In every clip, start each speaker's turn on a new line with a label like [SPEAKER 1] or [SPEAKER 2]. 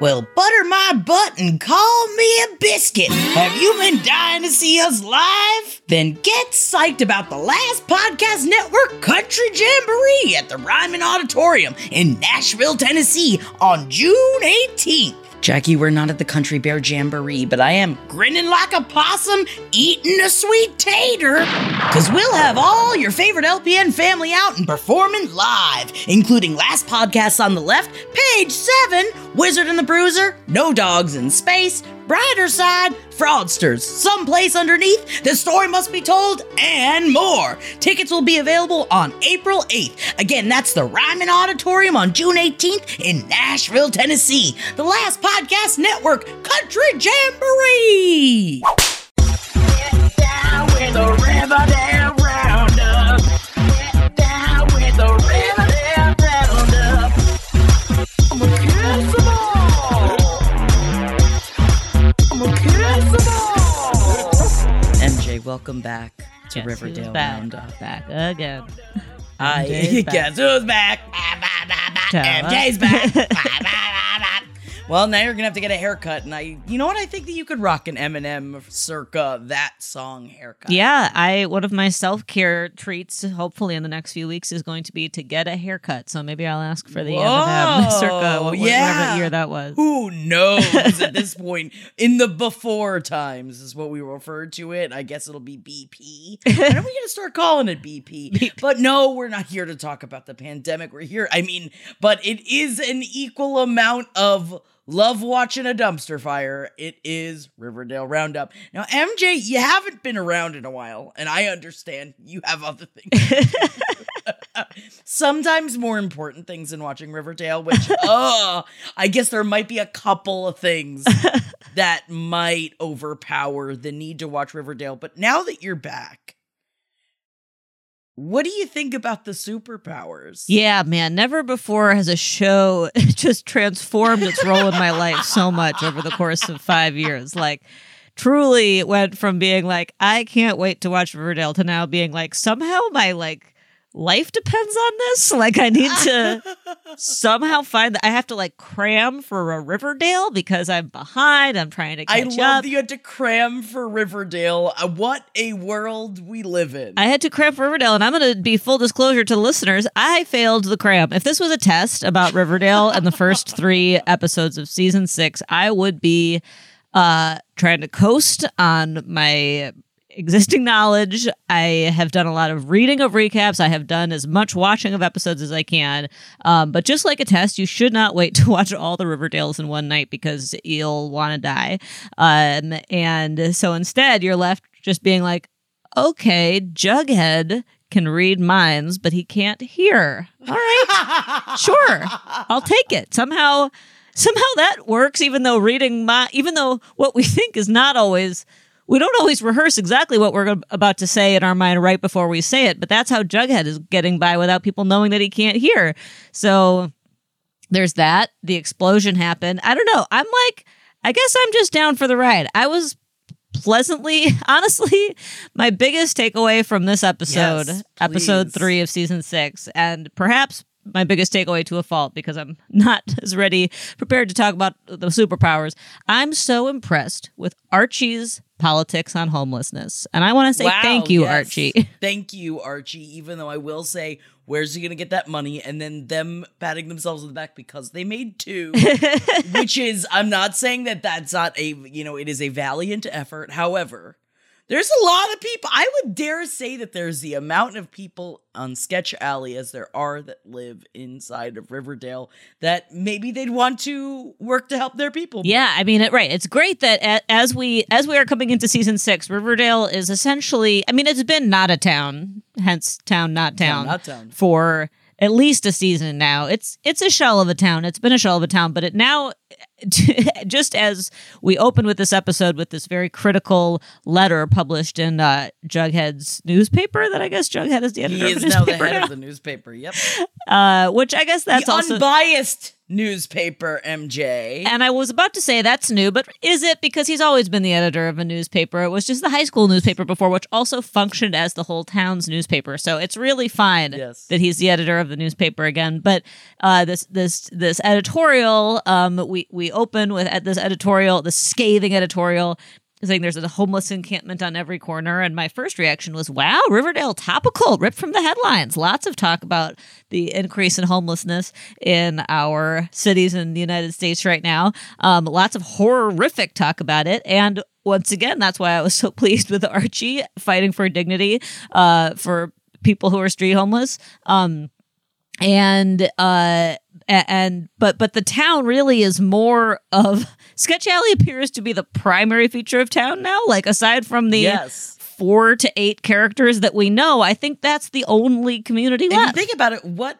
[SPEAKER 1] Well, butter my butt and call me a biscuit. Have you been dying to see us live? Then get psyched about the last Podcast Network Country Jamboree at the Ryman Auditorium in Nashville, Tennessee on June 18th. Jackie, we're not at the Country Bear Jamboree, but I am grinning like a possum eating a sweet tater. Cause we'll have all your favorite LPN family out and performing live, including Last Podcasts on the Left, Page 7, Wizard and the Bruiser, No Dogs in Space, Brighter Side, Fraudsters, Someplace Underneath, The Story Must Be Told, and more. Tickets will be available on April 8th. Again, that's the Ryman Auditorium on June 18th in Nashville, Tennessee. The last podcast network, Country Jamboree. Welcome back to
[SPEAKER 2] Guess
[SPEAKER 1] Riverdale
[SPEAKER 2] back,
[SPEAKER 1] Roundup.
[SPEAKER 2] back again.
[SPEAKER 1] I
[SPEAKER 2] MJ's back.
[SPEAKER 1] guess who's back? MJ's back. Well, now you're gonna have to get a haircut, and I, you know what? I think that you could rock an Eminem circa that song haircut.
[SPEAKER 2] Yeah, I one of my self care treats, hopefully in the next few weeks, is going to be to get a haircut. So maybe I'll ask for the
[SPEAKER 1] Whoa,
[SPEAKER 2] Eminem circa wh- wh-
[SPEAKER 1] yeah.
[SPEAKER 2] whatever year that was.
[SPEAKER 1] Who knows at this point? In the before times is what we referred to it. I guess it'll be BP. When are we gonna start calling it BP? But no, we're not here to talk about the pandemic. We're here. I mean, but it is an equal amount of love watching a dumpster fire. It is Riverdale Roundup. Now, MJ, you haven't been around in a while, and I understand you have other things. Sometimes more important things than watching Riverdale, which, oh, I guess there might be a couple of things that might overpower the need to watch Riverdale. But now that you're back, what do you think about the superpowers?
[SPEAKER 2] Yeah, man. Never before has a show just transformed its role in my life so much over the course of five years. Like, truly went from being like, I can't wait to watch Riverdale to now being like, somehow my like life depends on this. Like, I need to somehow find that I have to like cram for a Riverdale because I'm behind. I'm trying to catch I
[SPEAKER 1] love
[SPEAKER 2] up.
[SPEAKER 1] that you had to cram for Riverdale. Uh, what a world we live in.
[SPEAKER 2] I had to cram for Riverdale, and I'm going to be full disclosure to listeners. I failed the cram. If this was a test about Riverdale and the first three episodes of season six, I would be uh, trying to coast on my existing knowledge. I have done a lot of reading of recaps. I have done as much watching of episodes as I can. Um, but just like a test, you should not wait to watch all the Riverdales in one night because you'll want to die. Um, and so instead, you're left just being like, okay, Jughead can read minds, but he can't hear. All right, sure, I'll take it. Somehow, somehow that works. Even though reading my, even though what we think is not always. We don't always rehearse exactly what we're about to say in our mind right before we say it, but that's how Jughead is getting by without people knowing that he can't hear. So there's that. The explosion happened. I don't know. I'm like, I guess I'm just down for the ride. I was pleasantly, honestly, my biggest takeaway from this episode,
[SPEAKER 1] Yes,
[SPEAKER 2] episode three of season six, and perhaps my biggest takeaway to a fault because I'm not as ready prepared to talk about the superpowers. I'm so impressed with Archie's politics on homelessness, and I want to say
[SPEAKER 1] Wow,
[SPEAKER 2] thank you,
[SPEAKER 1] yes.
[SPEAKER 2] Archie.
[SPEAKER 1] Thank you, Archie. Even though I will say, where's he gonna get that money? And then them patting themselves on the back because they made two, which is I'm not saying that that's not a you know it is a valiant effort. However, there's a lot of people. I would dare say that there's the amount of people on Sketch Alley as there are that live inside of Riverdale that maybe they'd want to work to help their people.
[SPEAKER 2] Yeah, I mean, it, right. It's great that as we as we are coming into season six, Riverdale is essentially. I mean, it's been not a town, hence town not town,
[SPEAKER 1] Town, not town.
[SPEAKER 2] for at least a season now. It's it's a shell of a town. It's been a shell of a town, but it now. Just as we open with this episode with this very critical letter published in uh, Jughead's newspaper, that I guess Jughead is the
[SPEAKER 1] He
[SPEAKER 2] editor of
[SPEAKER 1] is
[SPEAKER 2] the
[SPEAKER 1] now the head
[SPEAKER 2] now,
[SPEAKER 1] of the newspaper. Yep.
[SPEAKER 2] uh, which I guess that's
[SPEAKER 1] the
[SPEAKER 2] also
[SPEAKER 1] unbiased newspaper, MJ.
[SPEAKER 2] And I was about to say that's new, but is it because he's always been the editor of a newspaper? It was just the high school newspaper before, which also functioned as the whole town's newspaper. So it's really fine
[SPEAKER 1] Yes.
[SPEAKER 2] that he's the editor of the newspaper again. But uh, this this this editorial, um, we we open with at this editorial, the scathing editorial. Saying there's a homeless encampment on every corner, and my first reaction was, "Wow, Riverdale topical, ripped from the headlines." Lots of talk about the increase in homelessness in our cities in the United States right now. Um, lots of horrific talk about it, and once again, that's why I was so pleased with Archie fighting for dignity uh, for people who are street homeless. Um, and uh and but but the town really is more of sketch alley appears to be the primary feature of town now like aside from the
[SPEAKER 1] yes.
[SPEAKER 2] four to eight characters that we know i think that's the only community
[SPEAKER 1] you
[SPEAKER 2] left
[SPEAKER 1] think about it, what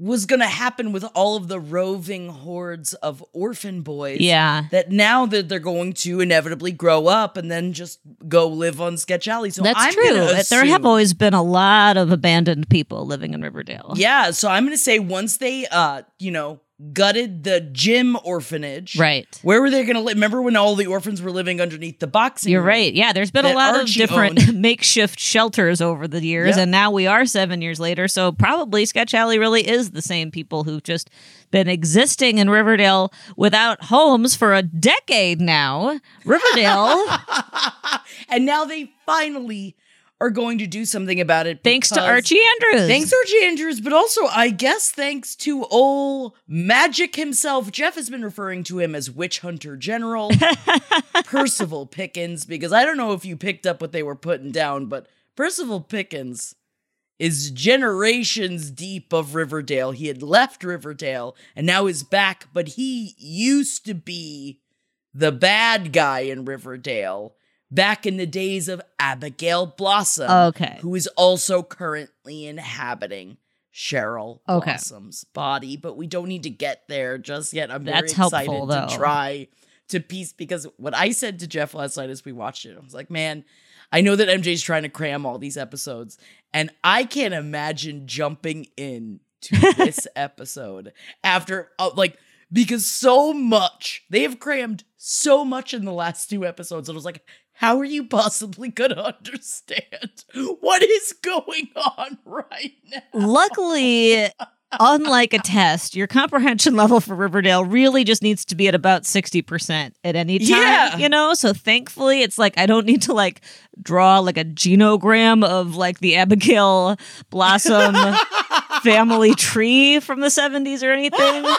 [SPEAKER 1] was going to happen with all of the roving hordes of orphan boys?
[SPEAKER 2] yeah
[SPEAKER 1] That now that they're going to inevitably grow up and then just go live on Sketch Alley. So
[SPEAKER 2] that's
[SPEAKER 1] I'm
[SPEAKER 2] true
[SPEAKER 1] gonna
[SPEAKER 2] there have always been a lot of abandoned people living in riverdale
[SPEAKER 1] Yeah, so I'm going to say once they, uh, you know, gutted the gym orphanage.
[SPEAKER 2] right
[SPEAKER 1] Where were they going to live? Remember when all the orphans were living underneath the boxing?
[SPEAKER 2] You're right. Yeah, there's been a lot
[SPEAKER 1] Archie
[SPEAKER 2] of different makeshift shelters over the years,
[SPEAKER 1] Yeah.
[SPEAKER 2] and now we are seven years later. So probably Sketch Alley really is the same people who've just been existing in Riverdale without homes for a decade now. Riverdale,
[SPEAKER 1] and now they finally are going to do something about it.
[SPEAKER 2] thanks to Archie Andrews.
[SPEAKER 1] Thanks, Archie Andrews, but also, I guess, thanks to old Magic himself. Jeff has been referring to him as Witch Hunter General Percival Pickens, because I don't know if you picked up what they were putting down, but Percival Pickens is generations deep of Riverdale. He had left Riverdale and now is back, but he used to be the bad guy in Riverdale back in the days of Abigail Blossom
[SPEAKER 2] Okay.
[SPEAKER 1] who is also currently inhabiting Cheryl
[SPEAKER 2] Okay.
[SPEAKER 1] Blossom's body, but we don't need to get there just yet. I'm
[SPEAKER 2] That's
[SPEAKER 1] very excited
[SPEAKER 2] helpful,
[SPEAKER 1] to try to piece because what I said to Jeff last night as we watched it, I was like, man, I know that MJ's trying to cram all these episodes, and I can't imagine jumping in to this episode after uh, like because so much they have crammed so much in the last two episodes. And I was like, how are you possibly gonna understand what is going on right now?
[SPEAKER 2] Luckily, unlike a test, your comprehension level for Riverdale really just needs to be at about 60% at any time,
[SPEAKER 1] Yeah.
[SPEAKER 2] you know? So thankfully, it's like I don't need to like draw like a genogram of like the Abigail Blossom family tree from the 70s or anything.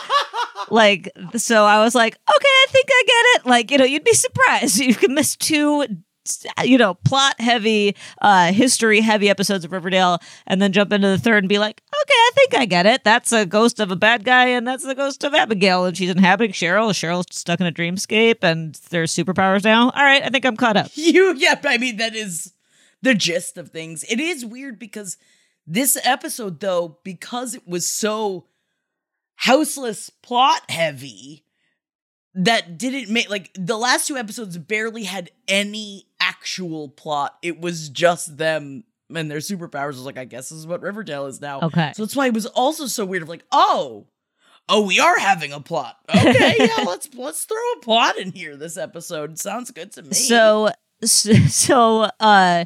[SPEAKER 2] Like, so I was like, okay, I think I get it. Like, you know, you'd be surprised. You can miss two you know, plot heavy, uh, history heavy episodes of Riverdale, and then jump into the third and be like, okay, I think I get it. That's a ghost of a bad guy, and that's the ghost of Abigail, and she's inhabiting Cheryl. Cheryl's stuck in a dreamscape, and there's superpowers now. All right, I think I'm caught up.
[SPEAKER 1] You, yeah, I mean, that is the gist of things. It is weird because this episode, though, because it was so houseless plot heavy, that didn't make like the last two episodes barely had any actual plot. It was just them and their superpowers. I was like, I guess this is what Riverdale is now.
[SPEAKER 2] Okay.
[SPEAKER 1] So that's why it was also so weird of like, oh, oh, we are having a plot. Okay, yeah, let's let's throw a plot in here this episode. Sounds good to me.
[SPEAKER 2] So, so, uh,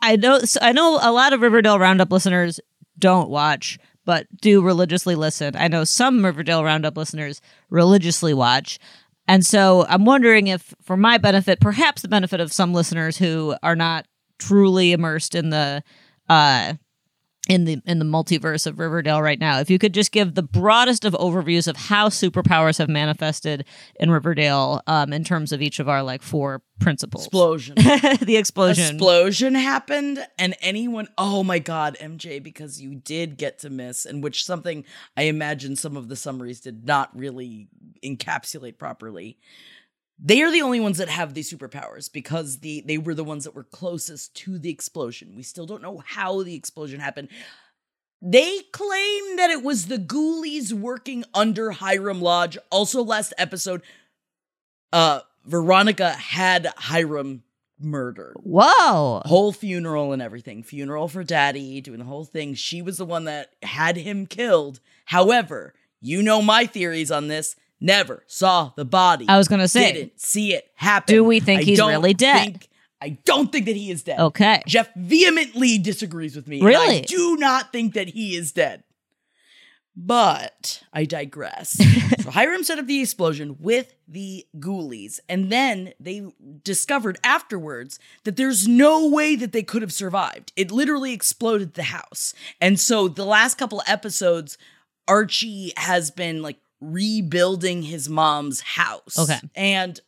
[SPEAKER 2] I know, I know a lot of Riverdale Roundup listeners don't watch, but do religiously listen. I know some Riverdale Roundup listeners religiously watch. And so I'm wondering if, for my benefit, perhaps the benefit of some listeners who are not truly immersed in the uh, in the in the multiverse of Riverdale right now. If you could just give the broadest of overviews of how superpowers have manifested in Riverdale um, in terms of each of our like four principles.
[SPEAKER 1] Explosion.
[SPEAKER 2] the explosion.
[SPEAKER 1] Explosion happened, and anyone, oh my God, MJ, because you did get to miss, and which something I imagine some of the summaries did not really encapsulate properly. They are the only ones that have these superpowers because the they were the ones that were closest to the explosion. We still don't know how the explosion happened. They claim that it was the ghoulies working under Hiram Lodge. Also, last episode, uh, Veronica had Hiram murdered.
[SPEAKER 2] Whoa.
[SPEAKER 1] Whole funeral and everything. Funeral for daddy, doing the whole thing. She was the one that had him killed. However, you know my theories on this. Never saw the body.
[SPEAKER 2] I was gonna say,
[SPEAKER 1] Didn't see it happen.
[SPEAKER 2] Do we think
[SPEAKER 1] I
[SPEAKER 2] he's really dead?
[SPEAKER 1] think- I don't think that he is dead.
[SPEAKER 2] Okay.
[SPEAKER 1] Jeff vehemently disagrees with me. and I
[SPEAKER 2] Really?
[SPEAKER 1] do not think that he is dead. But I digress. so Hiram set up the explosion with the ghoulies, and then they discovered afterwards that there's no way that they could have survived. It literally exploded the house. And so the last couple episodes, Archie has been like rebuilding his mom's house.
[SPEAKER 2] Okay.
[SPEAKER 1] And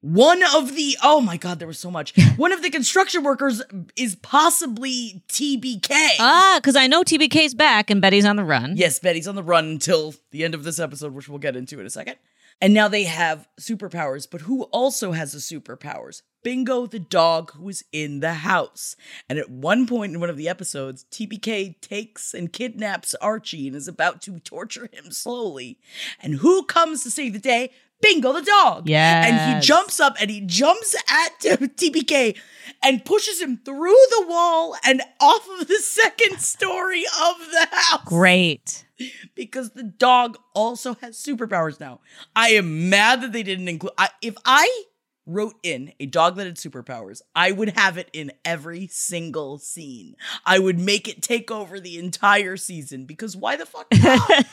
[SPEAKER 1] one of the oh my god, there was so much. One of the construction workers is possibly TBK.
[SPEAKER 2] Ah, because I know TBK's back and Betty's on the run.
[SPEAKER 1] Yes, Betty's on the run until the end of this episode, which we'll get into in a second. And now they have superpowers, but who also has the superpowers? Bingo, the dog who is in the house. And at one point in one of the episodes, TBK takes and kidnaps Archie and is about to torture him slowly. And who comes to save the day? Bingo, the dog. Yeah. And he jumps up and he jumps at TBK and pushes him through the wall and off of the second story of the house
[SPEAKER 2] Great.
[SPEAKER 1] because the dog also has superpowers now. I am mad that they didn't include. I, if I wrote in a dog that had superpowers, I would have it in every single scene. I would make it take over the entire season because why the fuck not?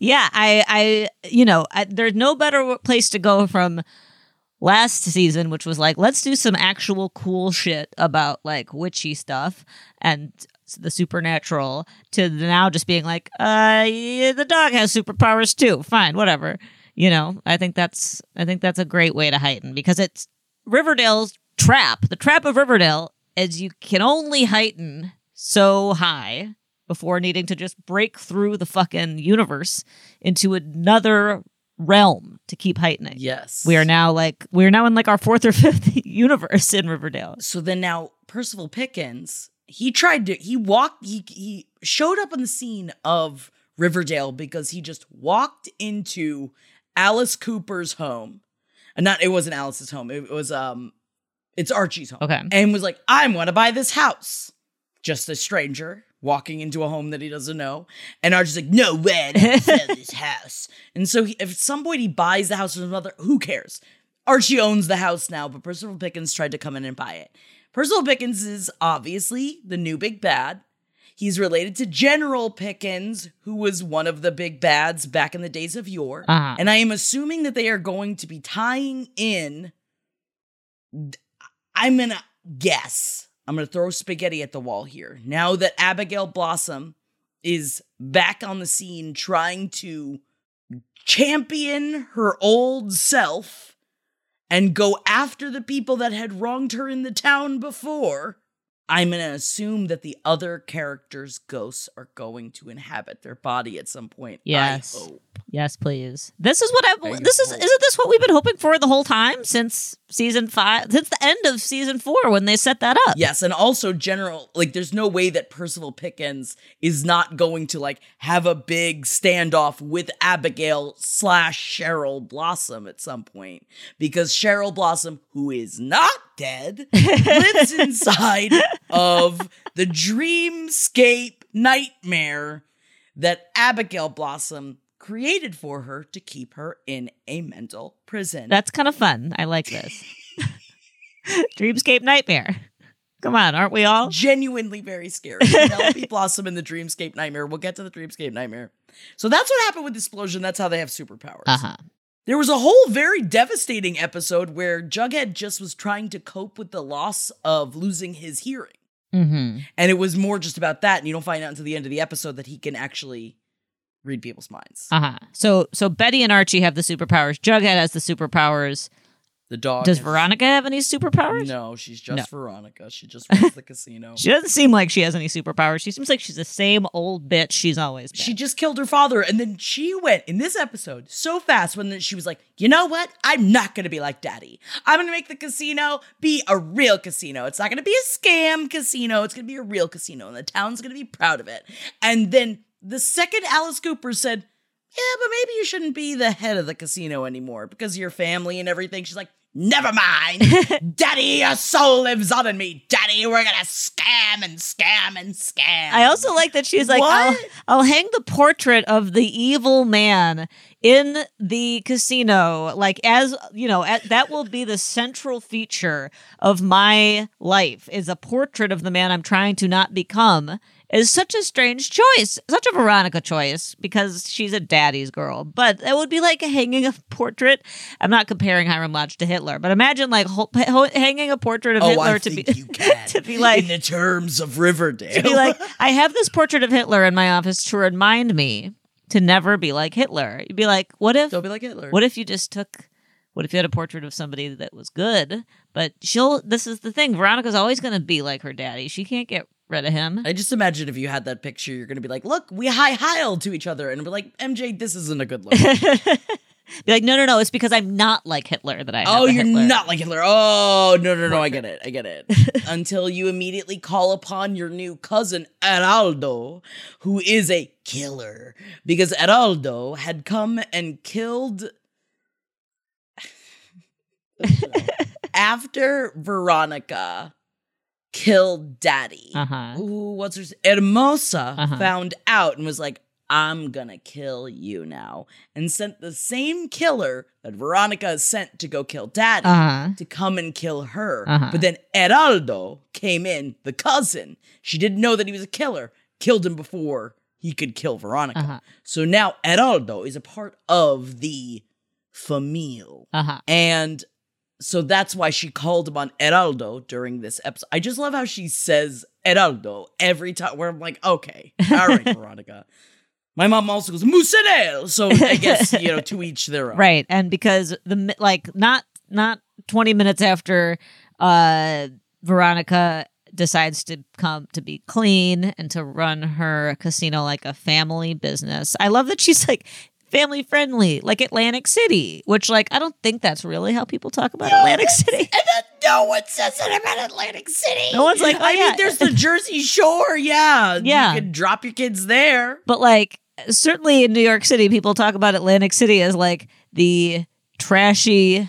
[SPEAKER 2] yeah, I, I, you know, I, there's no better place to go from last season, which was like, let's do some actual cool shit about like witchy stuff and the supernatural, to now just being like, uh, yeah, the dog has superpowers too. Fine, whatever. You know, I think that's, I think that's a great way to heighten because it's Riverdale's trap. The trap of Riverdale is you can only heighten so high before needing to just break through the fucking universe into another realm to keep heightening.
[SPEAKER 1] yes.
[SPEAKER 2] We are now like we're now in like our fourth or fifth universe in Riverdale.
[SPEAKER 1] So then now Percival Pickens, he tried to he walked he he showed up on the scene of Riverdale because he just walked into Alice Cooper's home. And not it wasn't Alice's home. It was um it's Archie's home.
[SPEAKER 2] Okay.
[SPEAKER 1] And was like, "I'm going to buy this house." Just a stranger walking into a home that he doesn't know. And Archie's like, "No way, sell this house." And so he, if somebody buys the house from his mother, who cares? Archie owns the house now, but Percival Pickens tried to come in and buy it. Percival Pickens is obviously the new big bad. He's related to General Pickens, who was one of the big bads back in the days of yore.
[SPEAKER 2] Uh-huh.
[SPEAKER 1] And I am assuming that they are going to be tying in. I'm going to guess. I'm going to throw spaghetti at the wall here. Now that Abigail Blossom is back on the scene trying to champion her old self and go after the people that had wronged her in the town before, I'm going to assume that the other characters' ghosts are going to inhabit their body at some point. I
[SPEAKER 2] Yes.
[SPEAKER 1] hope.
[SPEAKER 2] Yes, please. This is what
[SPEAKER 1] I
[SPEAKER 2] I've. This is isn't this what we've been hoping for the whole time since season five, since the end of season four when they set that up.
[SPEAKER 1] Yes, and also general like there's no way that Percival Pickens is not going to like have a big standoff with Abigail slash Cheryl Blossom at some point. Because Cheryl Blossom, who is not dead, lives inside of the dreamscape nightmare that Abigail Blossom created for her to keep her in a mental prison.
[SPEAKER 2] That's kind of fun. I like this. Dreamscape Nightmare. Come on, aren't we all?
[SPEAKER 1] genuinely very scary. Penelope Blossom in the Dreamscape Nightmare. We'll get to the Dreamscape Nightmare. So that's what happened with the explosion. That's how they have superpowers.
[SPEAKER 2] Uh huh.
[SPEAKER 1] There was a whole very devastating episode where Jughead just was trying to cope with the loss of losing his hearing.
[SPEAKER 2] Mm-hmm.
[SPEAKER 1] And it was more just about that. And you don't find out until the end of the episode that he can actually read people's minds.
[SPEAKER 2] Uh huh. So so Betty and Archie have the superpowers. Jughead has the superpowers.
[SPEAKER 1] The dog.
[SPEAKER 2] Does
[SPEAKER 1] has-
[SPEAKER 2] Veronica have any superpowers?
[SPEAKER 1] No, she's just
[SPEAKER 2] No.
[SPEAKER 1] Veronica. She just runs the casino.
[SPEAKER 2] She doesn't seem like she has any superpowers. She seems like she's the same old bitch she's always been.
[SPEAKER 1] She just killed her father, and then she went in this episode so fast when she was like, "You know what? I'm not gonna be like Daddy. I'm gonna make the casino be a real casino. It's not gonna be a scam casino. It's gonna be a real casino, and the town's gonna be proud of it." And then the second Alice Cooper said, "Yeah, but maybe you shouldn't be the head of the casino anymore because of your family and everything," she's like. Never mind. Daddy, your soul lives on in me. Daddy, we're gonna scam and scam and scam.
[SPEAKER 2] I also like that she's like, I'll, I'll hang the portrait of the evil man in the casino. Like, as you know, at, that will be the central feature of my life is a portrait of the man I'm trying to not become. Is such a strange choice, such a Veronica choice because she's a daddy's girl. But it would be like hanging a portrait. I'm not comparing Hiram Lodge to Hitler, but imagine like ho- ho- hanging a portrait of
[SPEAKER 1] Oh,
[SPEAKER 2] Hitler
[SPEAKER 1] I
[SPEAKER 2] to be to be like
[SPEAKER 1] in the terms of Riverdale.
[SPEAKER 2] to be like, I have this portrait of Hitler in my office to remind me to never be like Hitler. You'd be like, what if
[SPEAKER 1] don't be like Hitler.
[SPEAKER 2] what if you just took what if you had a portrait of somebody that was good, but she'll this is the thing, Veronica's always gonna be like her daddy. She can't get rid of him.
[SPEAKER 1] I just imagine if you had that picture, you're gonna be like, "Look, we high heiled to each other," and we're like, "MJ, this isn't a good look."
[SPEAKER 2] Be like, no, no, no, it's because I'm not like Hitler that I
[SPEAKER 1] oh, you're
[SPEAKER 2] Hitler."
[SPEAKER 1] not like Hitler. Oh, no, no, no, I get it, I get it. Until you immediately call upon your new cousin Heraldo, who is a killer, because Heraldo had come and killed. After Veronica killed Daddy,
[SPEAKER 2] Uh-huh.
[SPEAKER 1] Ooh, what's her? Hermosa
[SPEAKER 2] Uh-huh.
[SPEAKER 1] found out and was like, "I'm gonna kill you now," and sent the same killer that Veronica sent to go kill Daddy
[SPEAKER 2] Uh-huh.
[SPEAKER 1] to come and kill her.
[SPEAKER 2] Uh-huh.
[SPEAKER 1] But then Heraldo came in, the cousin. She didn't know that he was a killer. Killed him before he could kill Veronica.
[SPEAKER 2] Uh-huh.
[SPEAKER 1] So now Heraldo is a part of the famille.
[SPEAKER 2] Uh-huh.
[SPEAKER 1] And so that's why she called him on Heraldo during this episode. I just love how she says Heraldo every time where I'm like, okay, all right, Veronica. My mom also goes, Muserel. So I guess, you know, to each their own.
[SPEAKER 2] Right. And because the like not not 20 minutes after uh Veronica decides to come to be clean and to run her casino like a family business. I love that she's like family friendly, like Atlantic City, which like I don't think that's really how people talk about Atlantic City.
[SPEAKER 1] And then no one says it about Atlantic City.
[SPEAKER 2] No one's like, oh,
[SPEAKER 1] I
[SPEAKER 2] yeah.
[SPEAKER 1] mean, there's the Jersey Shore. Yeah.
[SPEAKER 2] Yeah.
[SPEAKER 1] You can drop your kids there.
[SPEAKER 2] But like certainly in New York City, people talk about Atlantic City as like the trashy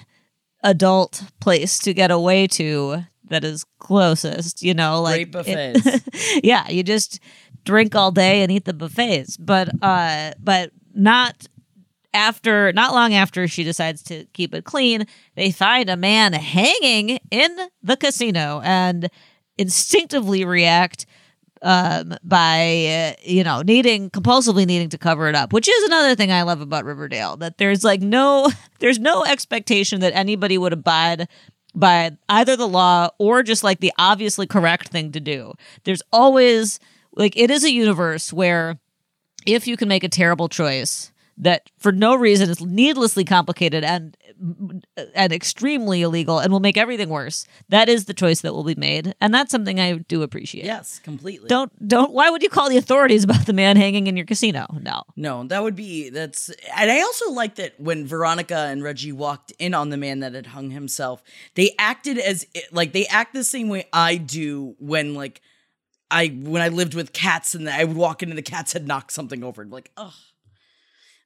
[SPEAKER 2] adult place to get away to that is closest, you know, like
[SPEAKER 1] Great
[SPEAKER 2] it- yeah, you just drink all day and eat the buffets. But uh but not after not long after she decides to keep it clean, they find a man hanging in the casino and instinctively react um, by uh, you know needing compulsively needing to cover it up, which is another thing I love about Riverdale. That there's like no there's no expectation that anybody would abide by either the law or just like the obviously correct thing to do. There's always like it is a universe where if you can make a terrible choice that for no reason is needlessly complicated and and extremely illegal and will make everything worse. That is the choice that will be made. And that's something i do appreciate.
[SPEAKER 1] Yes, completely.
[SPEAKER 2] don't don't why would you call the authorities about the man hanging in your casino? No.
[SPEAKER 1] No, that would be that's and I also like that when Veronica and Reggie walked in on the man that had hung himself, they acted as like they act the same way I do when like I when I lived with cats and I would walk in and the cats had knocked something over. And like, ugh.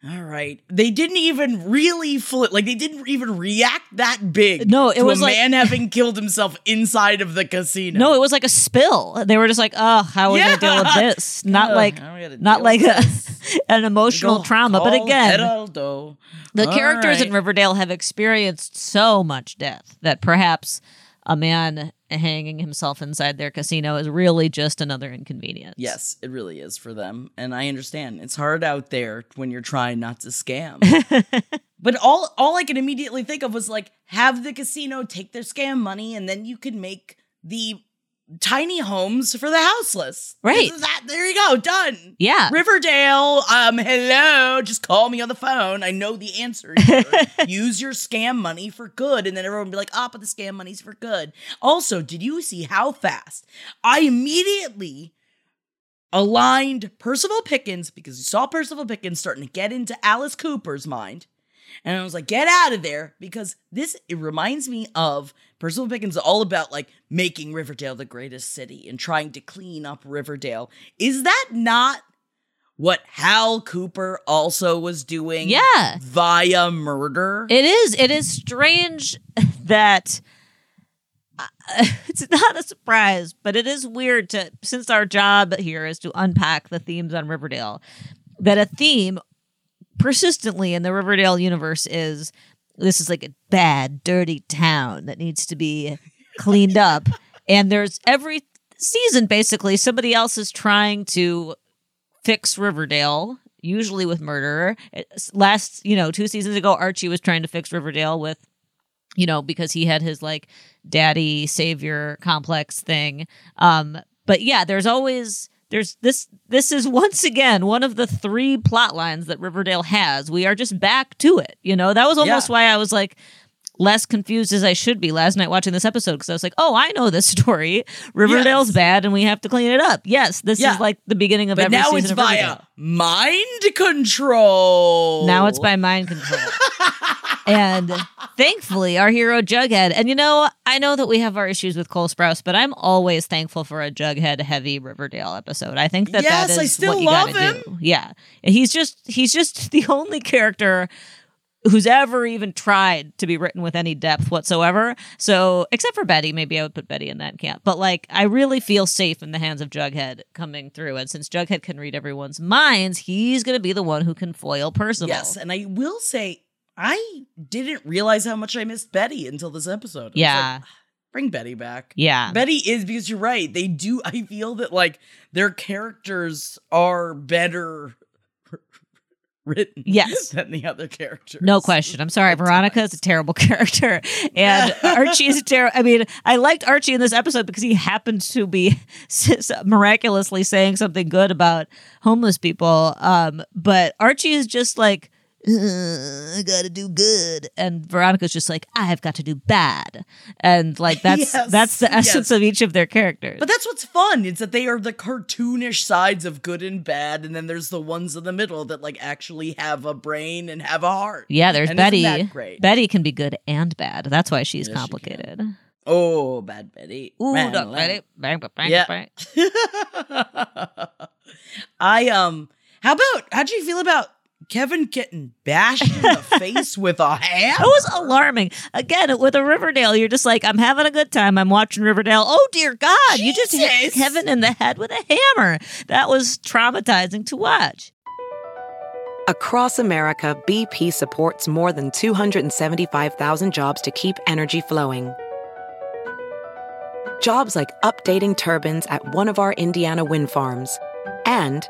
[SPEAKER 1] All right. They didn't even really flip like they didn't even react that big.
[SPEAKER 2] No, it
[SPEAKER 1] to
[SPEAKER 2] was
[SPEAKER 1] a
[SPEAKER 2] like-
[SPEAKER 1] man having killed himself inside of the casino.
[SPEAKER 2] no it was like a spill they were just like oh how are we gonna deal with this not like
[SPEAKER 1] how are we gonna
[SPEAKER 2] not like a, an emotional trauma but again
[SPEAKER 1] Geraldo.
[SPEAKER 2] the
[SPEAKER 1] All
[SPEAKER 2] characters in. Riverdale have experienced so much death that perhaps a man hanging himself inside their casino is really just another inconvenience.
[SPEAKER 1] Yes, it really is for them. And I understand. It's hard out there when you're trying not to scam. but all all I could immediately think of was like have the casino take their scam money and then you can make the tiny homes for the houseless.
[SPEAKER 2] Right.
[SPEAKER 1] That, there you go. Done.
[SPEAKER 2] Yeah.
[SPEAKER 1] Riverdale, um, hello. Just call me on the phone. I know the answer. Use your scam money for good. And then everyone would be like, ah, but the scam money's for good. Also, did you see how fast I immediately aligned Percival Pickens because you saw Percival Pickens starting to get into Alice Cooper's mind. And I was like, get out of there because this it reminds me of Percival Pickens all about like making Riverdale the greatest city and trying to clean up Riverdale. Is that not what Hal Cooper also was doing?
[SPEAKER 2] Yeah.
[SPEAKER 1] Via murder?
[SPEAKER 2] It is. It is strange that uh, it's not a surprise, but it is weird to since our job here is to unpack the themes on Riverdale, that a theme persistently in the Riverdale universe is this is like a bad, dirty town that needs to be cleaned up, and there's every season basically somebody else is trying to fix Riverdale. Usually with murder. Last, you know, two seasons ago, Archie was trying to fix Riverdale with you know, because he had his like daddy savior complex thing. Um, but yeah, there's always there's this this is once again one of the three plot lines that Riverdale has. We are just back to it. You know, that was almost
[SPEAKER 1] Yeah.
[SPEAKER 2] why I was like less confused as I should be last night watching this episode because I was like, oh, I know this story. Riverdale's
[SPEAKER 1] Yes.
[SPEAKER 2] bad and we have to clean it up. Yes, this
[SPEAKER 1] Yeah.
[SPEAKER 2] is like the beginning of
[SPEAKER 1] but
[SPEAKER 2] every
[SPEAKER 1] now
[SPEAKER 2] season
[SPEAKER 1] it's
[SPEAKER 2] of
[SPEAKER 1] via mind control.
[SPEAKER 2] Now it's by mind control. and thankfully, our hero Jughead. And you know, I know that we have our issues with Cole Sprouse, but I'm always thankful for a Jughead heavy Riverdale episode. I think that
[SPEAKER 1] Yes,
[SPEAKER 2] that
[SPEAKER 1] I still
[SPEAKER 2] what you
[SPEAKER 1] love him.
[SPEAKER 2] do. Yeah, he's just he's just the only character who's ever even tried to be written with any depth whatsoever. So, except for Betty, maybe I would put Betty in that camp. But like, I really feel safe in the hands of Jughead coming through. And since Jughead can read everyone's minds, he's going to be the one who can foil Percival.
[SPEAKER 1] Yes, and I will say I didn't realize how much I missed Betty until this episode. I
[SPEAKER 2] Yeah.
[SPEAKER 1] like, bring Betty back.
[SPEAKER 2] Yeah.
[SPEAKER 1] Betty is because you're right. They do. I feel that like their characters are better written,
[SPEAKER 2] Yes.
[SPEAKER 1] than the other characters.
[SPEAKER 2] No question. I'm sorry. Veronica is a terrible character. And Archie is a terrible. I mean, I liked Archie in this episode because he happened to be miraculously saying something good about homeless people. Um, but Archie is just like, "Uh, I gotta do good. And Veronica's just like, I've got to do bad. And like, that's
[SPEAKER 1] Yes,
[SPEAKER 2] that's the essence
[SPEAKER 1] yes.
[SPEAKER 2] of each of their characters.
[SPEAKER 1] But that's what's fun. It's that they are the cartoonish sides of good and bad, and then there's the ones in the middle that like actually have a brain and have a heart.
[SPEAKER 2] yeah, there's
[SPEAKER 1] And
[SPEAKER 2] Betty.
[SPEAKER 1] great?
[SPEAKER 2] Betty can be good and bad. That's why she's
[SPEAKER 1] Yes, she
[SPEAKER 2] complicated.
[SPEAKER 1] Oh, bad Betty.
[SPEAKER 2] Ooh,
[SPEAKER 1] Man,
[SPEAKER 2] don't. Betty. Bang, bang, bang,
[SPEAKER 1] Yeah.
[SPEAKER 2] bang.
[SPEAKER 1] I um how about how'd you feel about Kevin getting bashed in the face with a hammer?
[SPEAKER 2] It was alarming. Again, with a Riverdale, you're just like, I'm having a good time. I'm watching Riverdale. Oh dear God, you just hit Kevin in the head with a hammer. That was traumatizing to watch.
[SPEAKER 3] Across America, BP supports more than 275,000 jobs to keep energy flowing. Jobs like updating turbines at one of our Indiana wind farms and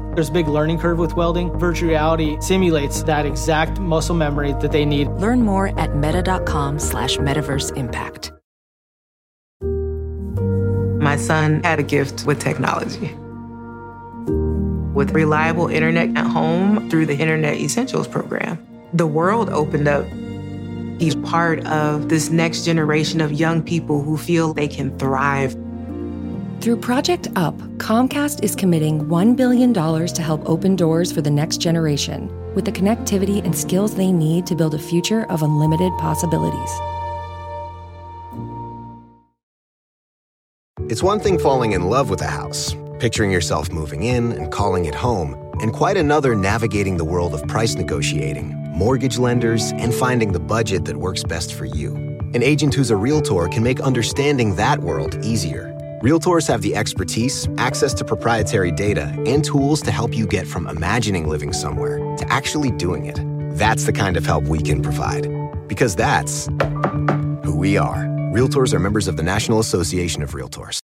[SPEAKER 4] There's a big learning curve with welding. Virtual reality simulates that exact muscle memory that they need.
[SPEAKER 5] Learn more at meta.com slash metaverse impact.
[SPEAKER 6] My son had a gift with technology. With reliable internet at home through the Internet Essentials program, the world opened up. He's part of this next generation of young people who feel they can thrive.
[SPEAKER 5] Through Project UP, Comcast is committing $1 billion to help open doors for the next generation with the connectivity and skills they need to build a future of unlimited possibilities.
[SPEAKER 7] It's one thing falling in love with a house, picturing yourself moving in and calling it home. and quite another navigating the world of price negotiating, mortgage lenders, and finding the budget that works best for you. An agent who's a Realtor can make understanding that world easier. Realtors have the expertise, access to proprietary data, and tools to help you get from imagining living somewhere to actually doing it. That's the kind of help we can provide. Because that's who we are. Realtors are members of the National Association of Realtors.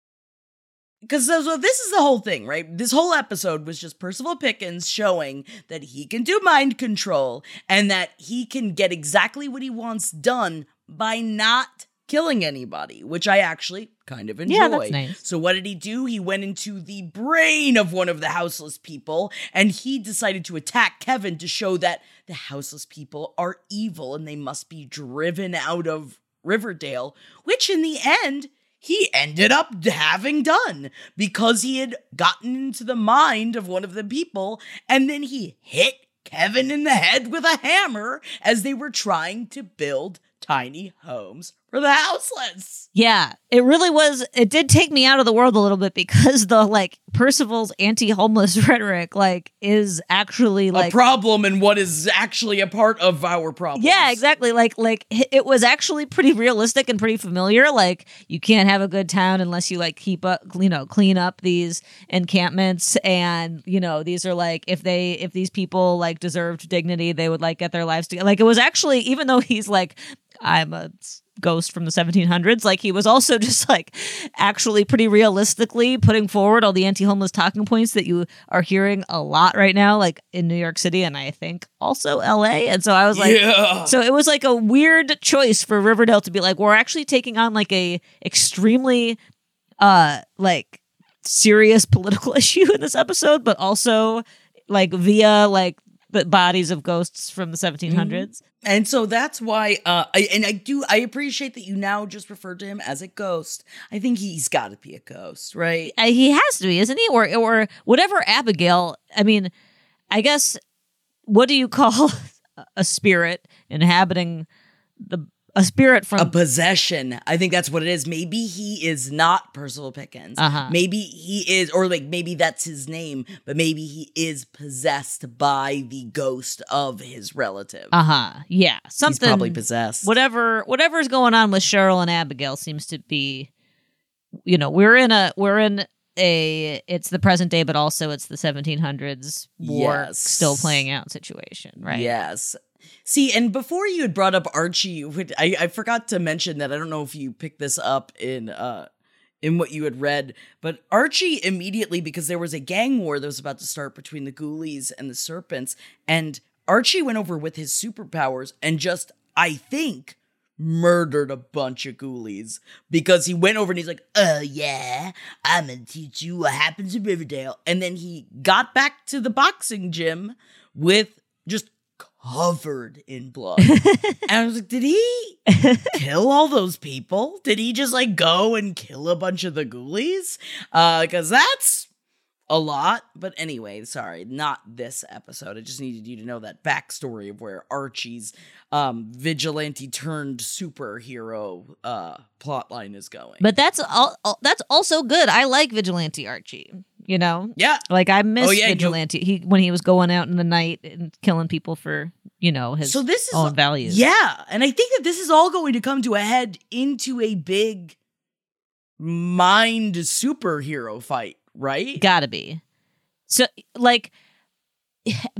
[SPEAKER 1] Because so, this is the whole thing, right? This whole episode was just Percival Pickens showing that he can do mind control and that he can get exactly what he wants done by not killing anybody, which I actually kind of enjoy.
[SPEAKER 2] Yeah, that's nice.
[SPEAKER 1] So what did he do? He went into the brain of one of the houseless people and he decided to attack Kevin to show that the houseless people are evil and they must be driven out of Riverdale, which in the end he ended up having done because he had gotten into the mind of one of the people and then he hit Kevin in the head with a hammer as they were trying to build tiny homes for the houseless.
[SPEAKER 2] Yeah, it really was. It did take me out of the world a little bit because the like Percival's anti-homeless rhetoric like is actually like
[SPEAKER 1] a problem and what is actually a part of our problem.
[SPEAKER 2] Yeah, exactly. Like like it was actually pretty realistic and pretty familiar. Like you can't have a good town unless you like keep up, you know, clean up these encampments and you know, these are like if they if these people like deserved dignity, they would like get their lives together. Like it was actually even though he's like I'm a ghost from the 1700s like he was also just like actually pretty realistically putting forward all the anti-homeless talking points that you are hearing a lot right now like in New York City and I think also LA and so I was like
[SPEAKER 1] Yeah.
[SPEAKER 2] so it was like a weird choice for Riverdale to be like we're actually taking on like a extremely uh like serious political issue in this episode but also like via like the bodies of ghosts from the 1700s
[SPEAKER 1] And so that's why, uh, I, and I do, I appreciate that you now just refer to him as a ghost. I think he's got to be a ghost, right?
[SPEAKER 2] Uh, he has to be, isn't he? Or or whatever Abigail. I mean, I guess what do you call a spirit inhabiting the a spirit from
[SPEAKER 1] a possession. I think that's what it is. Maybe he is not Percival Pickens.
[SPEAKER 2] Uh-huh.
[SPEAKER 1] Maybe he is, or like maybe that's his name, but maybe he is possessed by the ghost of his relative.
[SPEAKER 2] uh huh yeah something
[SPEAKER 1] He's probably possessed.
[SPEAKER 2] whatever whatever's going on with Cheryl and Abigail seems to be you know we're in a we're in a it's the present day but also it's the 1700s war
[SPEAKER 1] Yes.
[SPEAKER 2] still playing out situation right
[SPEAKER 1] Yes. See, and before you had brought up Archie, I, I forgot to mention that I don't know if you picked this up in uh in what you had read, but Archie immediately because there was a gang war that was about to start between the Ghoulies and the Serpents, and Archie went over with his superpowers and just I think murdered a bunch of ghoulies because he went over and he's like, "Oh yeah, I'm gonna teach you what happens in Riverdale," and then he got back to the boxing gym with just covered in blood. and I was like, "Did he kill all those people? Did he just like go and kill a bunch of the ghoulies? Uh, because that's." A lot, but anyway, sorry, not this episode. I just needed you to know that backstory of where Archie's um vigilante turned superhero uh plotline is going.
[SPEAKER 2] but that's all, all that's also good I like vigilante Archie you know
[SPEAKER 1] yeah,
[SPEAKER 2] like I oh, miss
[SPEAKER 1] Oh, yeah, you-
[SPEAKER 2] vigilante he when he was going out in the night and killing people for you know his
[SPEAKER 1] so this is
[SPEAKER 2] own values
[SPEAKER 1] Yeah, and I think that this is all going to come to a head into a big mind superhero fight, right?
[SPEAKER 2] Gotta be. So, like,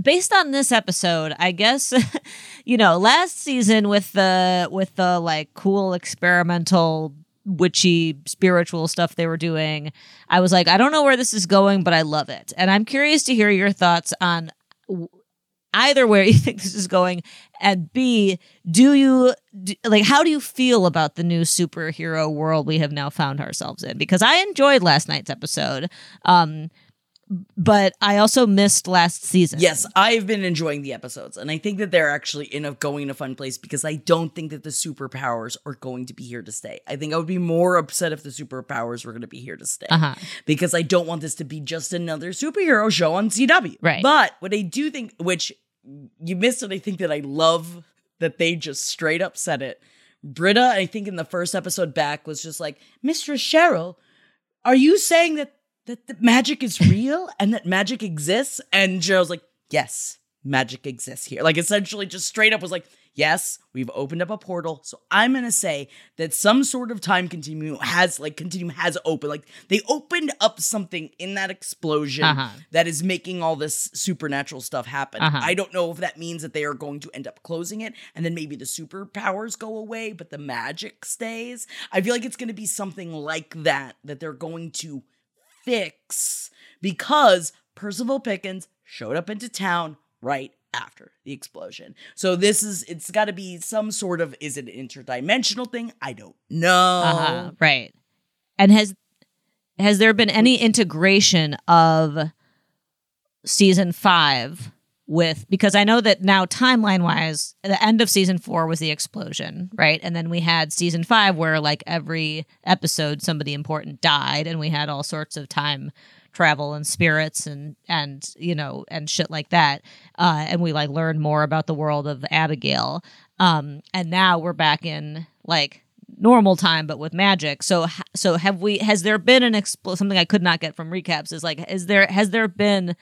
[SPEAKER 2] based on this episode, I guess, you know, last season with the with the like cool experimental witchy spiritual stuff they were doing, I was like, I don't know where this is going, but I love it, and I'm curious to hear your thoughts on. Either where you think this is going, and B, do you do, like how do you feel about the new superhero world we have now found ourselves in? Because I enjoyed last night's episode, um, but I also missed last season.
[SPEAKER 1] Yes, I've been enjoying the episodes, and I think that they're actually in a going in a fun place because I don't think that the superpowers are going to be here to stay. I think I would be more upset if the superpowers were going to be here to stay
[SPEAKER 2] Uh-huh.
[SPEAKER 1] because I don't want this to be just another superhero show on CW.
[SPEAKER 2] Right.
[SPEAKER 1] But what I do think, which you missed it, I think that I love that they just straight up said it. Britta, I think in the first episode back, was just like, Mistress Cheryl, are you saying that that the magic is real and that magic exists? And Cheryl's like, yes, magic exists here. Like essentially just straight up was like, yes, we've opened up a portal. So I'm going to say that some sort of time continuum has like continuum has opened. Like they opened up something in that explosion
[SPEAKER 2] Uh-huh.
[SPEAKER 1] that is making all this supernatural stuff happen.
[SPEAKER 2] Uh-huh.
[SPEAKER 1] I don't know if that means that they are going to end up closing it and then maybe the superpowers go away, but the magic stays. I feel like it's going to be something like that that they're going to fix because Percival Pickens showed up into town right after the explosion. So this is it's got to be some sort of is it an interdimensional thing? I don't know.
[SPEAKER 2] Uh-huh, right. And has has there been any integration of season five with because I know that now timeline wise, the end of season four was the explosion, right? And then we had season five where like every episode somebody important died, and we had all sorts of time travel and spirits and and you know and shit like that. Uh and we like learned more about the world of abigail. Um and now we're back in like normal time but with magic. So so have we has there been an expl- something i could not get from recaps is like is there has there been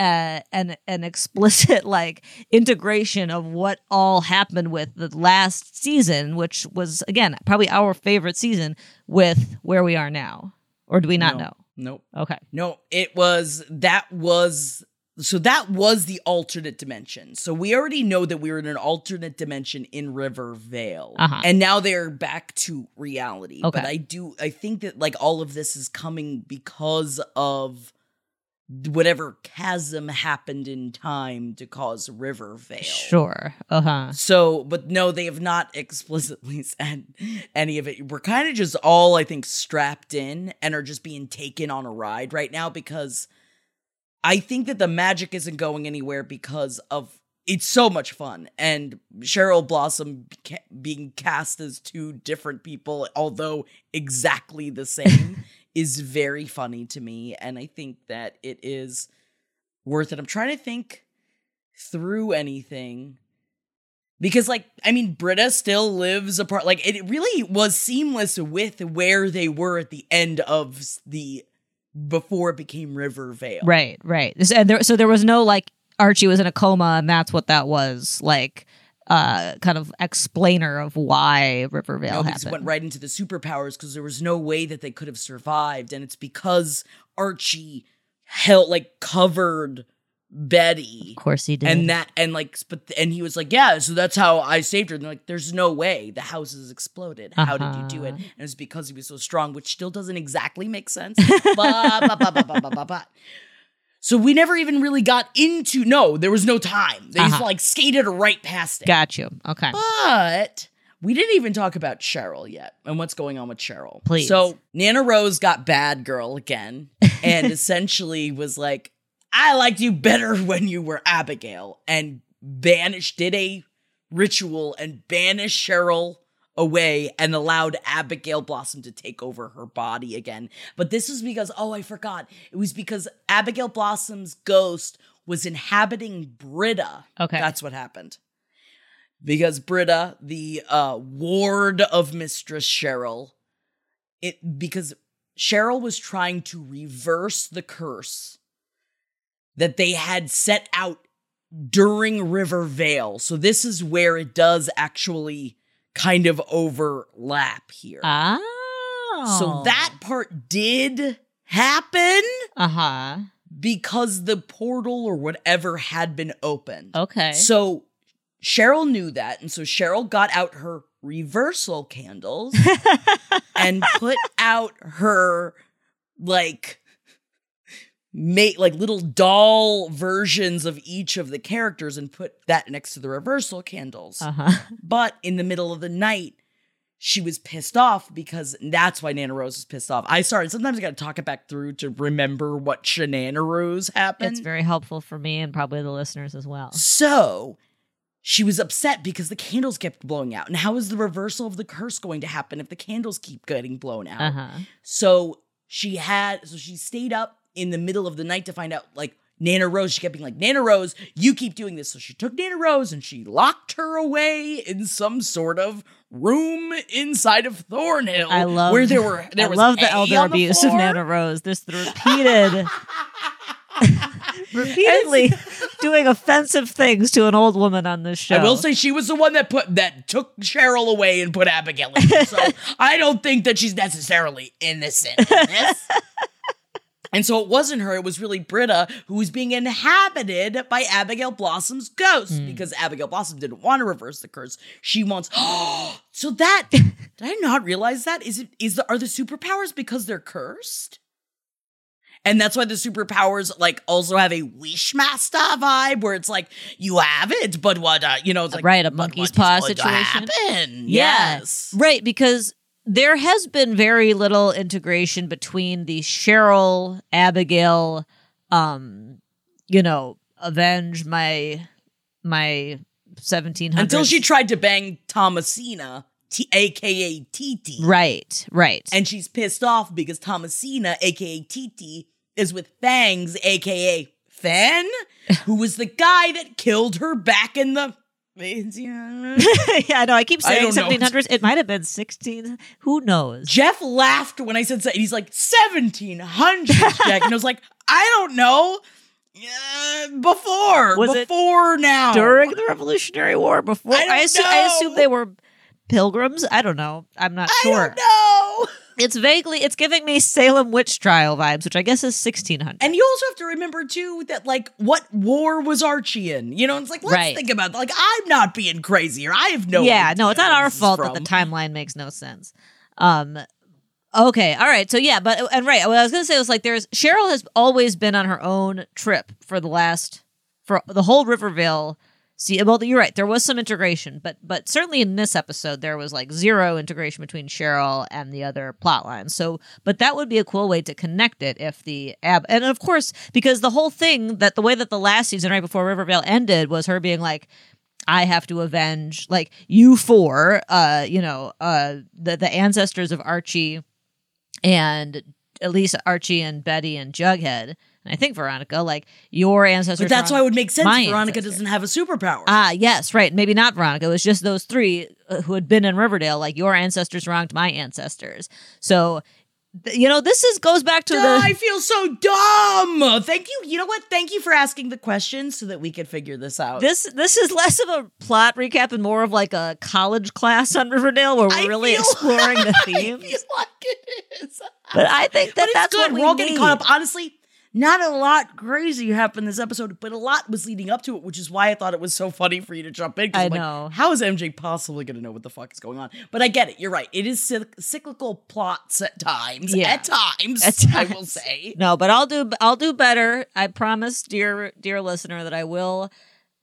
[SPEAKER 2] uh, an an explicit like integration of what all happened with the last season, which was again probably our favorite season, with where we are now, or do we not
[SPEAKER 1] No.
[SPEAKER 2] know?
[SPEAKER 1] Nope.
[SPEAKER 2] Okay,
[SPEAKER 1] No, it was that was so that was the alternate dimension. So we already know that we were in an alternate dimension in Rivervale.
[SPEAKER 2] Uh-huh.
[SPEAKER 1] And now they're back to reality.
[SPEAKER 2] Okay.
[SPEAKER 1] But I do I think that like all of this is coming because of whatever chasm happened in time to cause Rivervale.
[SPEAKER 2] sure, uh huh,
[SPEAKER 1] So, but no, they have not explicitly said any of it. We're kind of just all, I think, strapped in and are just being taken on a ride right now because I think that the magic isn't going anywhere because of it's so much fun. And Cheryl Blossom ca- being cast as two different people, although exactly the same, is very funny to me. And I think that it is worth it. I'm trying to think through anything because like i mean britta still lives apart like it really was seamless with where they were at the end of the before it became rivervale
[SPEAKER 2] right, right. And there, so there was no like Archie was in a coma, and that's what that was like. Uh, kind of explainer of why Rivervale
[SPEAKER 1] no,
[SPEAKER 2] happened.
[SPEAKER 1] went right into the superpowers because there was no way that they could have survived and it's because archie held like covered betty.
[SPEAKER 2] Of course he did.
[SPEAKER 1] and that and like but and he was like yeah so that's how i saved her. And they're like there's no way. The house has exploded. How did you do it?
[SPEAKER 2] Uh-huh.
[SPEAKER 1] and it's because he was so strong which still doesn't exactly make sense. But, but, but, so we never even really got into no there was no time they just
[SPEAKER 2] Uh-huh.
[SPEAKER 1] like skated right past it
[SPEAKER 2] Got you. Okay.
[SPEAKER 1] but we didn't even talk about Cheryl yet and what's going on with Cheryl.
[SPEAKER 2] Please.
[SPEAKER 1] So Nana Rose got bad girl again and essentially was like, I liked you better when you were Abigail and banished, did a ritual and banished Cheryl away and allowed Abigail Blossom to take over her body again. But this was because, oh, I forgot. It was because Abigail Blossom's ghost was inhabiting Britta.
[SPEAKER 2] Okay.
[SPEAKER 1] That's what happened because Britta, the uh, ward of Mistress Cheryl, it because Cheryl was trying to reverse the curse that they had set out during River Vale. So this is where it does actually kind of overlap here.
[SPEAKER 2] Oh.
[SPEAKER 1] So that part did happen
[SPEAKER 2] Uh huh.
[SPEAKER 1] because the portal or whatever had been opened.
[SPEAKER 2] Okay.
[SPEAKER 1] So Cheryl knew that, and so Cheryl got out her reversal candles and put out her like made like little doll versions of each of the characters and put that next to the reversal candles.
[SPEAKER 2] Uh huh.
[SPEAKER 1] But in the middle of the night, she was pissed off because that's why Nana Rose was pissed off. I started sometimes I gotta talk it back through to remember what Shenanarose happened.
[SPEAKER 2] It's very helpful for me and probably the listeners as well.
[SPEAKER 1] So she was upset because the candles kept blowing out. And how is the reversal of the curse going to happen if the candles keep getting blown out?
[SPEAKER 2] Uh huh.
[SPEAKER 1] So she had, so she stayed up in the middle of the night to find out, like, Nana Rose. She kept being like, Nana Rose, you keep doing this. So she took Nana Rose and she locked her away in some sort of room inside of Thornhill.
[SPEAKER 2] I love
[SPEAKER 1] where there were there
[SPEAKER 2] I
[SPEAKER 1] was
[SPEAKER 2] love the elder abuse of. Nana Rose. This the repeated repeatedly doing offensive things to an old woman on this show.
[SPEAKER 1] I will say she was the one that put that took Cheryl away and put Abigail in. So I don't think that she's necessarily innocent in. And so it wasn't her, it was really Britta who was being inhabited by Abigail Blossom's ghost
[SPEAKER 2] Hmm.
[SPEAKER 1] because Abigail Blossom didn't want to reverse the curse. She wants So that did I not realize that? Is it is the are the superpowers because they're cursed? And that's why the superpowers like also have a Wishmaster vibe where it's like you have it, but what uh, you know, it's like
[SPEAKER 2] right, a monkey's paw situation.
[SPEAKER 1] happen?
[SPEAKER 2] Yeah.
[SPEAKER 1] Yes.
[SPEAKER 2] Right, because there has been very little integration between the Cheryl, Abigail, um, you know, avenge my my seventeen hundred
[SPEAKER 1] Until she tried to bang Thomasina, T- aka TT.
[SPEAKER 2] Right, right.
[SPEAKER 1] And she's pissed off because Thomasina, aka TT, is with Fangs, aka Fen, who was the guy that killed her back in the.
[SPEAKER 2] yeah, no, I keep saying
[SPEAKER 1] don't
[SPEAKER 2] seventeen hundreds. It might have been sixteen. Who knows?
[SPEAKER 1] Jeff laughed when I said se- he's like 1700 Jack and I was like I don't know uh, before
[SPEAKER 2] Was it
[SPEAKER 1] before now
[SPEAKER 2] During the Revolutionary War, before
[SPEAKER 1] I don't
[SPEAKER 2] assume, I
[SPEAKER 1] know.
[SPEAKER 2] assume they were pilgrims. I don't know. I'm not
[SPEAKER 1] I
[SPEAKER 2] sure.
[SPEAKER 1] don't know
[SPEAKER 2] It's vaguely. It's giving me Salem witch trial vibes, which I guess is sixteen hundred.
[SPEAKER 1] and you also have to remember too that like what war was Archie in you know it's like let's
[SPEAKER 2] Right.
[SPEAKER 1] think about that like I'm not being crazy here I have no
[SPEAKER 2] yeah, no, it's not our fault that the timeline makes no sense. Um, okay, all right, so yeah, but and right, what I was gonna say was like, there's Cheryl has always been on her own trip for the last for the whole Rivervale. See, well, you're right. There was some integration, but but certainly in this episode there was like zero integration between Cheryl and the other plot lines. So, but that would be a cool way to connect it if the ab and of course because the whole thing that the way that the last season right before Rivervale ended was her being like, I have to avenge like you four, uh, you know, uh the the ancestors of Archie and at least Archie and Betty and Jughead. And I think Veronica, like your ancestors.
[SPEAKER 1] but that's why it would make sense Veronica
[SPEAKER 2] ancestors.
[SPEAKER 1] doesn't have a superpower
[SPEAKER 2] Ah, yes, right. Maybe not Veronica. It was just those three uh, who had been in Riverdale. Like your ancestors wronged my ancestors. So, you know, this is goes back to
[SPEAKER 1] Duh,
[SPEAKER 2] the.
[SPEAKER 1] I feel so dumb. Thank you. You know what? Thank you for asking the question so that we could figure this out.
[SPEAKER 2] This this is less of a plot recap and more of like a college class on Riverdale where we're
[SPEAKER 1] I
[SPEAKER 2] really
[SPEAKER 1] feel-
[SPEAKER 2] exploring the
[SPEAKER 1] theme.
[SPEAKER 2] I
[SPEAKER 1] feel like it is.
[SPEAKER 2] But I think that that's
[SPEAKER 1] good.
[SPEAKER 2] what we
[SPEAKER 1] We're all getting caught up. Honestly, not a lot crazy happened this episode, but a lot was leading up to it, which is why I thought it was so funny for you to jump in.
[SPEAKER 2] I
[SPEAKER 1] I'm like,
[SPEAKER 2] know.
[SPEAKER 1] how is MJ possibly going to know what the fuck is going on? But I get it. You're right. It is cyc- cyclical plots at times.
[SPEAKER 2] Yeah.
[SPEAKER 1] At times,
[SPEAKER 2] At
[SPEAKER 1] I will say.
[SPEAKER 2] No, but I'll do I'll do better. I promise, dear dear listener, that I will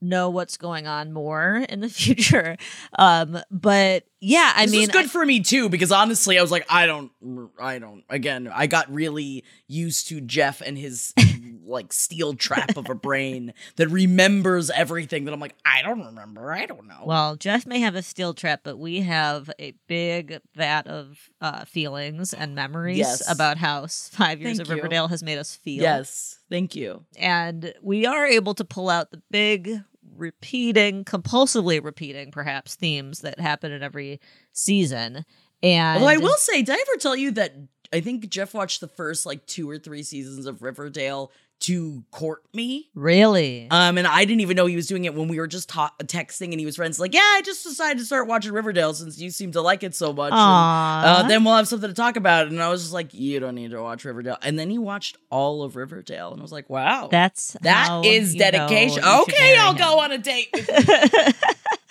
[SPEAKER 2] know what's going on more in the future. Um, but yeah, I
[SPEAKER 1] this
[SPEAKER 2] mean,
[SPEAKER 1] was good for me too because honestly, I was like, I don't, I don't. Again, I got really used to Jeff and his like steel trap of a brain that remembers everything. That I'm like, I don't remember. I don't know.
[SPEAKER 2] Well, Jeff may have a steel trap, but we have a big vat of uh, feelings and memories
[SPEAKER 1] Yes.
[SPEAKER 2] about how five years
[SPEAKER 1] Thank
[SPEAKER 2] of
[SPEAKER 1] you.
[SPEAKER 2] Riverdale has made us feel.
[SPEAKER 1] yes, thank you.
[SPEAKER 2] And we are able to pull out the big, repeating, compulsively repeating, perhaps, themes that happen in every season. And
[SPEAKER 1] Although I will say, did I ever tell you that I think Jeff watched the first like two or three seasons of Riverdale to court me?
[SPEAKER 2] really.
[SPEAKER 1] Um, and I didn't even know he was doing it when we were just ta- texting, and he was friends. Like, yeah, I just decided to start watching Riverdale since you seem to like it so much. and, uh, then we'll have something to talk about. And I was just like, you don't need to watch Riverdale. And then he watched all of Riverdale, and I was like, wow,
[SPEAKER 2] That's
[SPEAKER 1] that is dedication. Okay, I'll
[SPEAKER 2] him.
[SPEAKER 1] go on a date.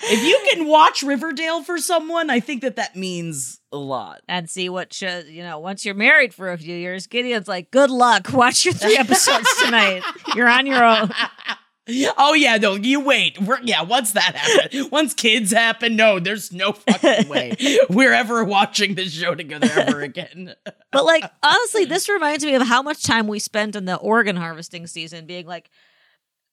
[SPEAKER 1] If you can watch Riverdale for someone, I think that that means a lot.
[SPEAKER 2] and see what shows. You know, once you're married for a few years, Gideon's like, "Good luck. Watch your three episodes tonight. You're on your own."
[SPEAKER 1] Oh yeah, no, you wait. We're, yeah, once that happens, once kids happen, no, there's no fucking way we're ever watching this show together ever again.
[SPEAKER 2] But like honestly, this reminds me of how much time we spent in the organ harvesting season being like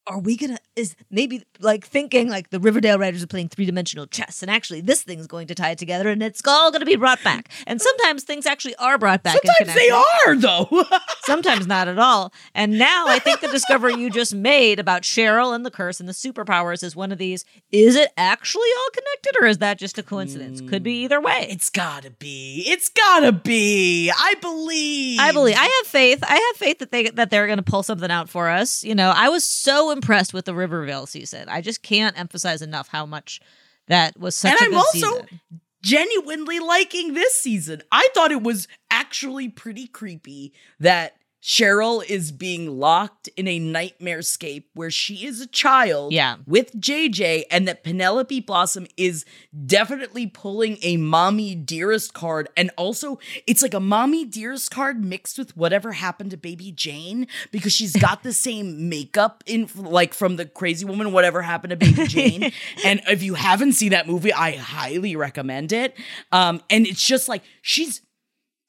[SPEAKER 2] are we gonna is maybe like thinking like the Riverdale writers are playing three dimensional chess, and actually this thing's going to tie it together, and it's all going to be brought back. And sometimes things actually are brought back.
[SPEAKER 1] Sometimes they are though.
[SPEAKER 2] Sometimes not at all. And now I think the discovery you just made about Cheryl and the curse and the superpowers is one of these. Is it actually all connected, or is that just a coincidence? Could be either way.
[SPEAKER 1] Mm, it's gotta be. It's gotta be. I believe.
[SPEAKER 2] I believe. I have faith. I have faith that they that they're going to pull something out for us. You know, I was so impressed with the Rivervale season. I just can't emphasize enough how much that was such
[SPEAKER 1] and
[SPEAKER 2] a
[SPEAKER 1] I'm
[SPEAKER 2] good
[SPEAKER 1] also
[SPEAKER 2] season.
[SPEAKER 1] genuinely liking this season. I thought it was actually pretty creepy that Cheryl is being locked in a nightmare scape where she is a child
[SPEAKER 2] Yeah.
[SPEAKER 1] with JJ and that Penelope Blossom is definitely pulling a mommy dearest card. And also it's like a mommy dearest card mixed with whatever happened to baby Jane because she's got the same makeup in like from the crazy woman whatever happened to baby Jane. And if you haven't seen that movie I highly recommend it. Um and it's just like she's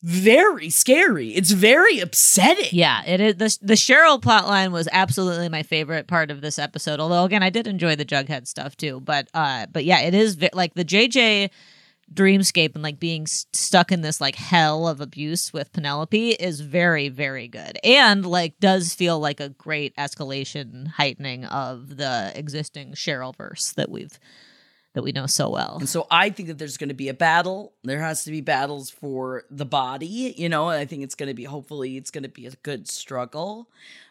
[SPEAKER 1] very scary it's very upsetting
[SPEAKER 2] Yeah, it is the the Cheryl plotline was absolutely my favorite part of this episode. Although again, I did enjoy the Jughead stuff too. But uh, but yeah, it is ve- like the JJ dreamscape and like being s- stuck in this like hell of abuse with Penelope is very very good and like does feel like a great escalation heightening of the existing Cheryl verse that we've that we know so well.
[SPEAKER 1] And so I think that there's going to be a battle. There has to be battles for the body, you know, and I think it's going to be, hopefully, it's going to be a good struggle.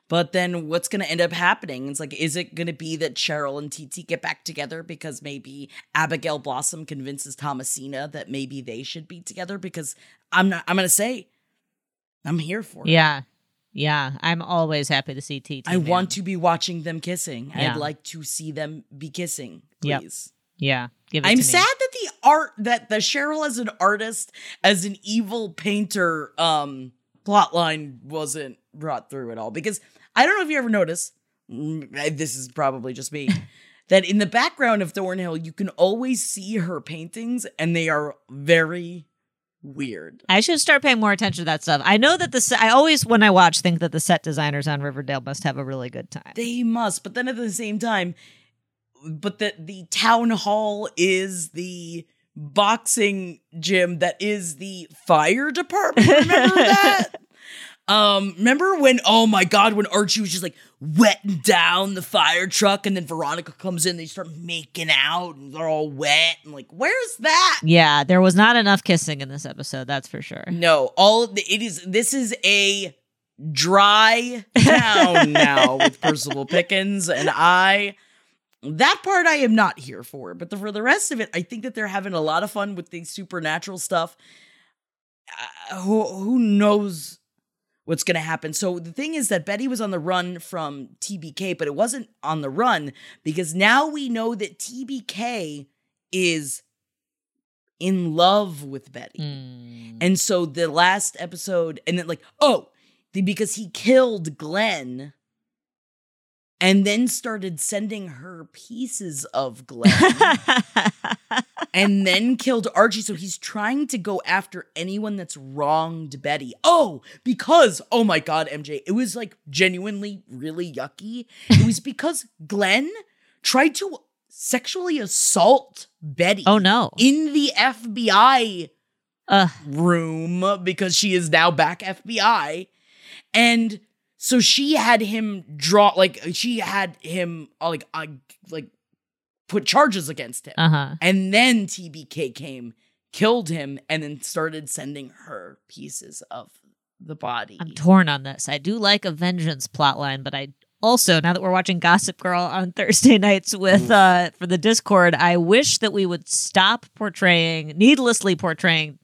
[SPEAKER 1] But then what's going to end up happening? It's like, is it going to be that Cheryl and TT get back together because maybe Abigail Blossom convinces Thomasina that maybe they should be together? Because I'm not, I'm going to say, I'm here for it.
[SPEAKER 2] Yeah. Yeah, I'm always happy to see TT.
[SPEAKER 1] I
[SPEAKER 2] man.
[SPEAKER 1] want to be watching them kissing.
[SPEAKER 2] Yeah.
[SPEAKER 1] I'd like to see them be kissing,
[SPEAKER 2] Yep. Yeah, give it
[SPEAKER 1] I'm
[SPEAKER 2] to me.
[SPEAKER 1] sad that the art that the Cheryl as an artist as an evil painter um plotline wasn't brought through at all because I don't know if you ever noticed mm, this is probably just me that in the background of Thornhill you can always see her paintings and they are very weird.
[SPEAKER 2] I should start paying more attention to that stuff. I know that the se- I always when I watch think that the set designers on Riverdale must have a really good time.
[SPEAKER 1] They must, but then at the same time, but the the town hall is the boxing gym that is the fire department. Remember that? Um, remember when oh my god, when Archie was just like wetting down the fire truck and then Veronica comes in, they start making out and they're all wet and like, where's that?
[SPEAKER 2] Yeah, there was not enough kissing in this episode, that's for sure.
[SPEAKER 1] No, all the, it is this is a dry town now with Percival Pickens, and I that part I am not here for. But the, for the rest of it, I think that they're having a lot of fun with the supernatural stuff. Uh, who who knows what's going to happen? So the thing is that Betty was on the run from TBK, but it wasn't on the run because now we know that TBK is in love with Betty.
[SPEAKER 2] Mm.
[SPEAKER 1] And so the last episode, and then like, oh, the, because he killed Glenn and then started sending her pieces of Glenn and then killed Archie. So he's trying to go after anyone that's wronged Betty. Oh, because, oh my God, MJ, it was like genuinely really yucky. It was because Glenn tried to sexually assault Betty
[SPEAKER 2] oh no.
[SPEAKER 1] in the FBI
[SPEAKER 2] Uh,
[SPEAKER 1] room because she is now back FBI. And so she had him draw like she had him uh, like uh, like put charges against him.
[SPEAKER 2] uh-huh.
[SPEAKER 1] And then TBK came, killed him and then started sending her pieces of the body.
[SPEAKER 2] I'm torn on this. I do like a vengeance plotline, but I also now that we're watching Gossip Girl on Thursday nights with uh for the Discord, I wish that we would stop portraying needlessly portraying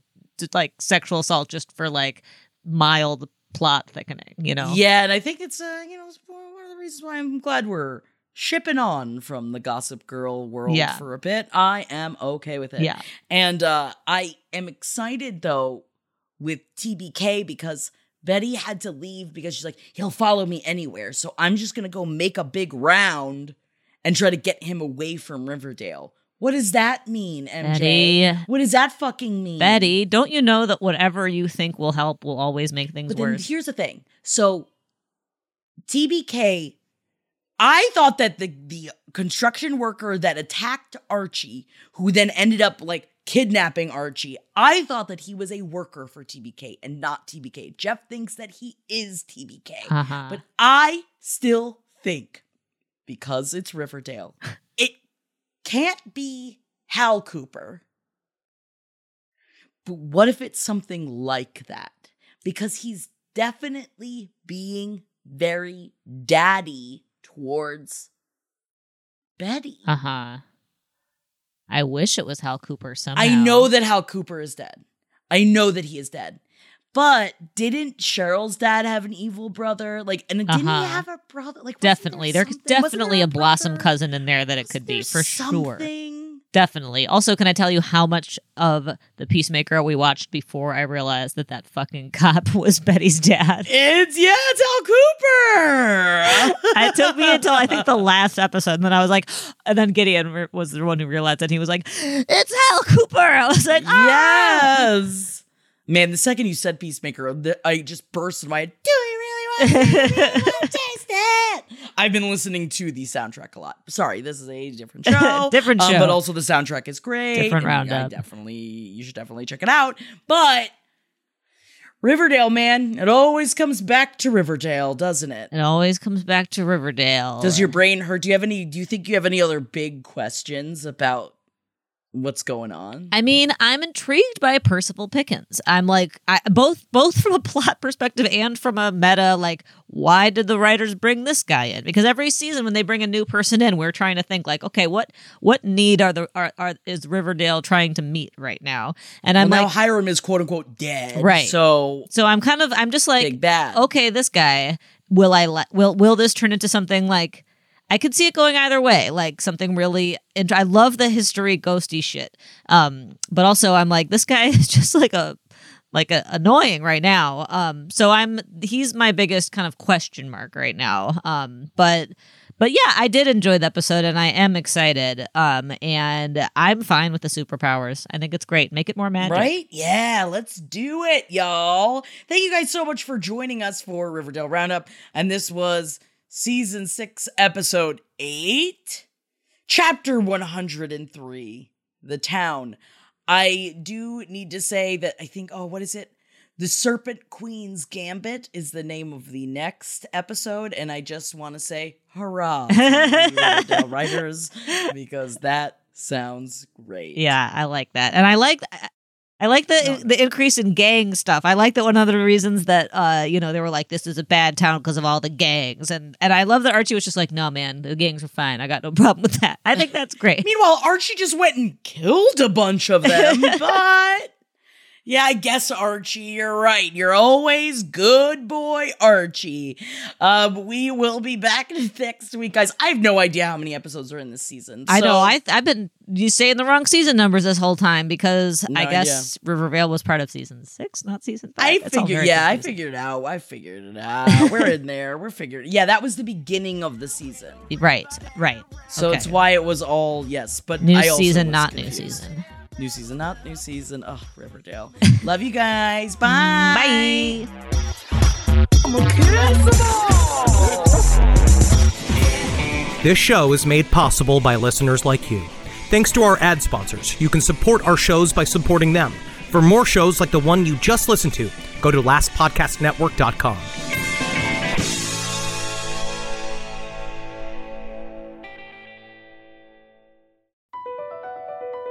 [SPEAKER 2] like sexual assault just for like mild plot thickening, you know?
[SPEAKER 1] Yeah, and I think it's uh, you know, it's one of the reasons why I'm glad we're shipping on from the Gossip Girl world
[SPEAKER 2] Yeah.
[SPEAKER 1] for a bit. I am okay with it.
[SPEAKER 2] Yeah.
[SPEAKER 1] And uh I am excited though with TBK because Betty had to leave because she's like, he'll follow me anywhere. So I'm just gonna go make a big round and try to get him away from Riverdale. What does that mean, MJ?
[SPEAKER 2] Betty.
[SPEAKER 1] What does that fucking mean?
[SPEAKER 2] Betty, don't you know that whatever you think will help will always make things
[SPEAKER 1] But
[SPEAKER 2] worse?
[SPEAKER 1] here's the thing. So TBK I thought that the the construction worker that attacked Archie, who then ended up like kidnapping Archie, I thought that he was a worker for TBK and not TBK. Jeff thinks that he is TBK.
[SPEAKER 2] Uh-huh.
[SPEAKER 1] But I still think because it's Riverdale, can't be Hal Cooper. But what if it's something like that? Because he's definitely being very daddy towards Betty.
[SPEAKER 2] Uh huh. I wish it was Hal Cooper somehow.
[SPEAKER 1] I know that Hal Cooper is dead. I know that he is dead. But didn't Cheryl's dad have an evil brother? Like, and didn't
[SPEAKER 2] Uh-huh.
[SPEAKER 1] he have a brother? Like,
[SPEAKER 2] Definitely.
[SPEAKER 1] there
[SPEAKER 2] There's definitely
[SPEAKER 1] there
[SPEAKER 2] a blossom cousin in there that it could be
[SPEAKER 1] There's
[SPEAKER 2] for sure. Definitely. Also, can I tell you how much of the Peacemaker we watched before I realized that that fucking cop was Betty's dad?
[SPEAKER 1] It's yeah, it's Hal Cooper.
[SPEAKER 2] it took me until I think the last episode, and then I was like, and then Gideon was the one who realized that he was like, "It's Hal Cooper." I was like, "Ah!"
[SPEAKER 1] yes. Man, the second you said Peacemaker, the- I just burst in my head. Do we really want to, really taste it? I've been listening to the soundtrack a lot. Sorry, this is a different show.
[SPEAKER 2] Different
[SPEAKER 1] um,
[SPEAKER 2] show.
[SPEAKER 1] but also the soundtrack is great.
[SPEAKER 2] Different
[SPEAKER 1] and I
[SPEAKER 2] roundup.
[SPEAKER 1] definitely, you should definitely check it out. But Riverdale, man, it always comes back to Riverdale, doesn't it?
[SPEAKER 2] It always comes back to Riverdale.
[SPEAKER 1] Does your brain hurt? Do you have any? Do you think you have any other big questions about what's going on?
[SPEAKER 2] I mean, I'm intrigued by Percival Pickens. I'm like, I, both both from a plot perspective and from a meta. Like, why did the writers bring this guy in? Because every season when they bring a new person in, we're trying to think like, okay, what what need are the are, are is Riverdale trying to meet right now? And I'm
[SPEAKER 1] well,
[SPEAKER 2] like,
[SPEAKER 1] now Hiram is quote unquote dead,
[SPEAKER 2] Right.
[SPEAKER 1] So
[SPEAKER 2] so I'm kind of I'm just like, okay, this guy will I let will will this turn into something like I could see it going either way, like something really. And I love the history ghosty shit, um, but also I'm like this guy is just like a like a, annoying right now. Um, so I'm he's my biggest kind of question mark right now. Um, but but yeah, I did enjoy the episode and I am excited. Um, and I'm fine with the superpowers. I think it's great. Make it more magic.
[SPEAKER 1] Right? Yeah, let's do it, y'all. Thank you guys so much for joining us for Riverdale Roundup. And this was season six, episode eight, chapter 103 The Town. I do need to say that I think, oh, what is it? The Serpent Queen's Gambit is the name of the next episode. And I just want to say, hurrah, to writers, because that sounds great.
[SPEAKER 2] Yeah, I like that, and I like I like the the increase in gang stuff. I like that one of the reasons that uh you know they were like this is a bad town because of all the gangs, and and I love that Archie was just like no man the gangs are fine. I got no problem with that. I think that's great.
[SPEAKER 1] Meanwhile, Archie just went and killed a bunch of them, but yeah, I guess Archie, you're right. You're always good boy, Archie. Um, we will be back next week, guys. I have no idea how many episodes are in this season.
[SPEAKER 2] I know
[SPEAKER 1] so-
[SPEAKER 2] I I've been you saying the wrong season numbers this whole time because
[SPEAKER 1] No
[SPEAKER 2] I guess Rivervale was part of season six, not season five.
[SPEAKER 1] I figured, yeah, I figured it out. I figured it out. We're in there. We're figured. Yeah, that was the beginning of the season,
[SPEAKER 2] Right, right.
[SPEAKER 1] so
[SPEAKER 2] Okay.
[SPEAKER 1] it's why it was all yes. But
[SPEAKER 2] new season, not new season.
[SPEAKER 1] New season, up, new season. Oh, Riverdale. Love you guys. Mm, Bye.
[SPEAKER 2] Bye.
[SPEAKER 8] This show is made possible by listeners like you. Thanks to our ad sponsors, you can support our shows by supporting them. For more shows like the one you just listened to, go to lastpodcastnetwork.com.